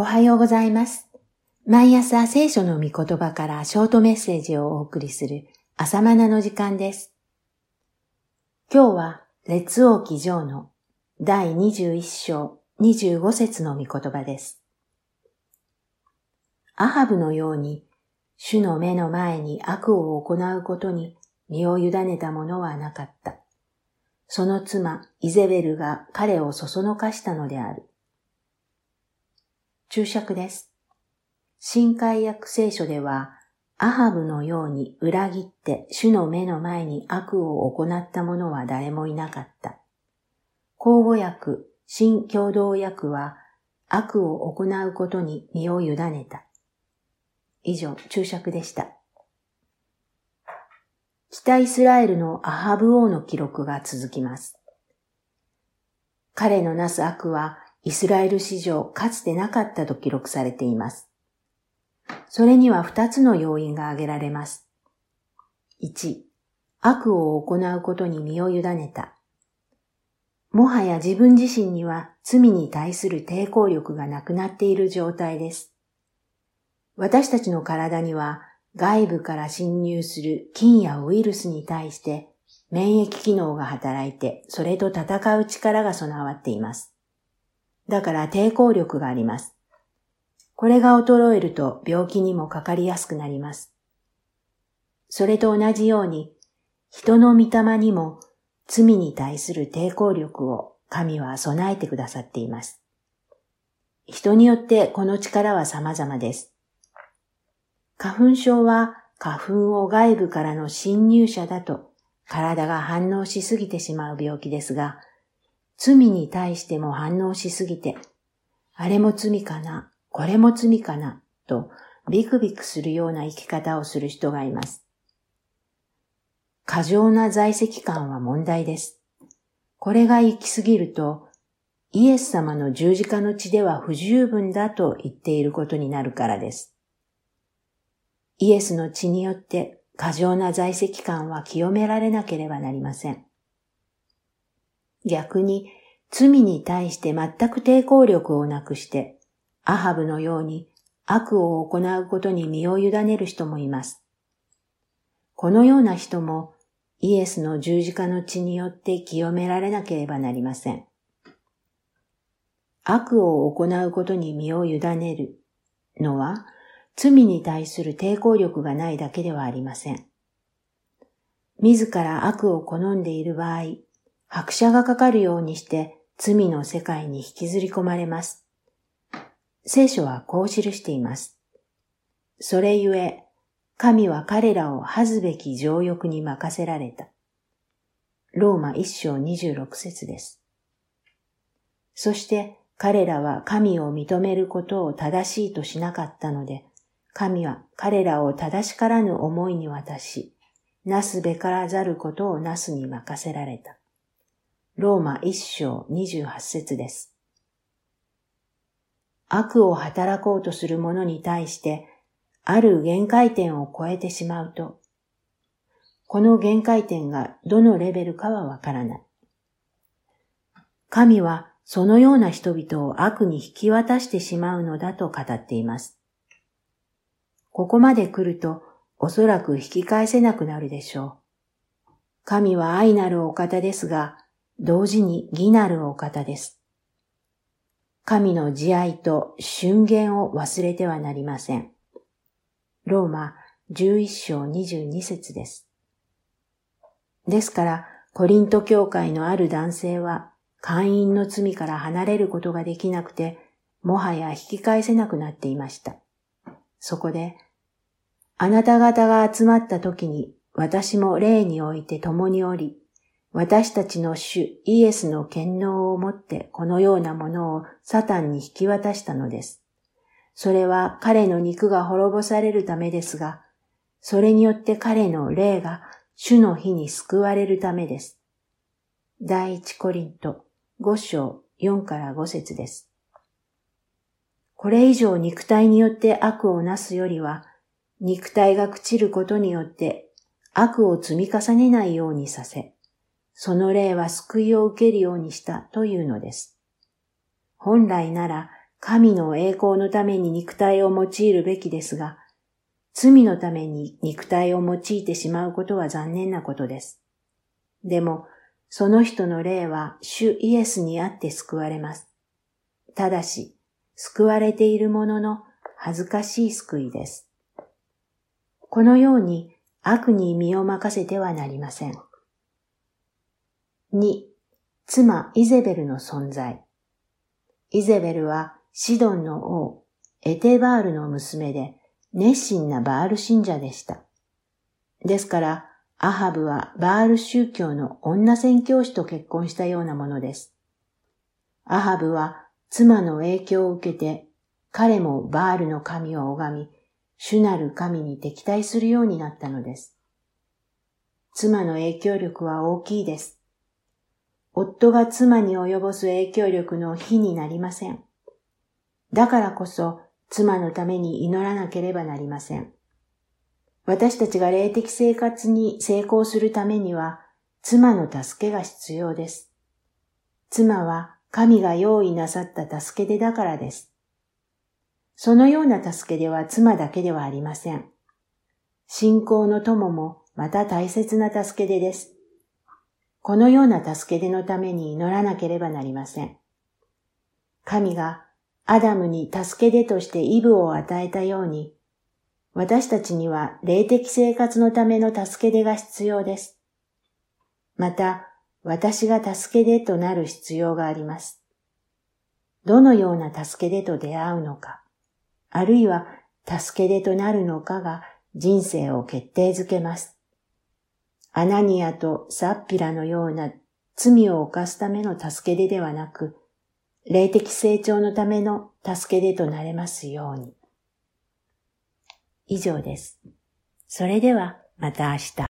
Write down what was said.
おはようございます。毎朝聖書の御言葉からショートメッセージをお送りする朝マナの時間です。今日は列王記上の第21章25節の御言葉です。アハブのように主の目の前に悪を行うことに身を委ねた者はなかった。その妻イゼベルが彼をそそのかしたのである。注釈です。新海訳聖書では、アハブのように裏切って主の目の前に悪を行った者は誰もいなかった。口語訳、新共同訳は、悪を行うことに身を委ねた。以上、注釈でした。北イスラエルのアハブ王の記録が続きます。彼のなす悪はイスラエル史上かつてなかったと記録されています。それには二つの要因が挙げられます。1、悪を行うことに身を委ねた。もはや自分自身には罪に対する抵抗力がなくなっている状態です。私たちの体には外部から侵入する菌やウイルスに対して免疫機能が働いてそれと戦う力が備わっています。だから抵抗力があります。これが衰えると病気にもかかりやすくなります。それと同じように、人の御霊にも罪に対する抵抗力を神は備えてくださっています。人によってこの力は様々です。花粉症は花粉を外部からの侵入者だと体が反応しすぎてしまう病気ですが、罪に対しても反応しすぎて、あれも罪かな、これも罪かな、とビクビクするような生き方をする人がいます。過剰な在籍感は問題です。これが行き過ぎると、イエス様の十字架の血では不十分だと言っていることになるからです。イエスの血によって過剰な在籍感は清められなければなりません。逆に罪に対して全く抵抗力をなくして、アハブのように悪を行うことに身を委ねる人もいます。このような人もイエスの十字架の血によって清められなければなりません。悪を行うことに身を委ねるのは罪に対する抵抗力がないだけではありません。自ら悪を好んでいる場合、拍車がかかるようにして罪の世界に引きずり込まれます。聖書はこう記しています。それゆえ、神は彼らを恥ずべき情欲に任せられた。ローマ一章26節です。そして彼らは神を認めることを正しいとしなかったので、神は彼らを正しからぬ思いに渡し、なすべからざることをなすに任せられた。ローマ一章28節です。悪を働こうとする者に対して、ある限界点を超えてしまうと、この限界点がどのレベルかはわからない。神はそのような人々を悪に引き渡してしまうのだと語っています。ここまで来るとおそらく引き返せなくなるでしょう。神は愛なるお方ですが、同時に義なるお方です。神の慈愛と俊言を忘れてはなりません。ローマ11章22節です。ですから、コリント教会のある男性は、会員の罪から離れることができなくて、もはや引き返せなくなっていました。そこで、あなた方が集まった時に、私も霊において共におり、私たちの主イエスの権能をもってこのようなものをサタンに引き渡したのです。それは彼の肉が滅ぼされるためですが、それによって彼の霊が主の日に救われるためです。第一コリント5章4から5節です。これ以上肉体によって悪をなすよりは、肉体が朽ちることによって悪を積み重ねないようにさせ、その霊は救いを受けるようにしたというのです。本来なら神の栄光のために肉体を用いるべきですが、罪のために肉体を用いてしまうことは残念なことです。でも、その人の霊は主イエスにあって救われます。ただし、救われているものの恥ずかしい救いです。このように悪に身を任せてはなりません。2、妻イゼベルの存在。イゼベルはシドンの王、エテバールの娘で熱心なバール信者でした。ですから、アハブはバール宗教の女宣教師と結婚したようなものです。アハブは妻の影響を受けて、彼もバールの神を拝み、主なる神に敵対するようになったのです。妻の影響力は大きいです。夫が妻に及ぼす影響力の比になりません。だからこそ妻のために祈らなければなりません。私たちが霊的生活に成功するためには妻の助けが必要です。妻は神が用意なさった助け出だからです。そのような助け出は妻だけではありません。信仰の友もまた大切な助け出です。このような助け出のために祈らなければなりません。神がアダムに助け出としてイブを与えたように、私たちには霊的生活のための助け出が必要です。また、私が助け出となる必要があります。どのような助け出と出会うのか、あるいは助け出となるのかが人生を決定づけます。アナニアとサッピラのような罪を犯すための助け出ではなく、霊的成長のための助け出となれますように。以上です。それではまた明日。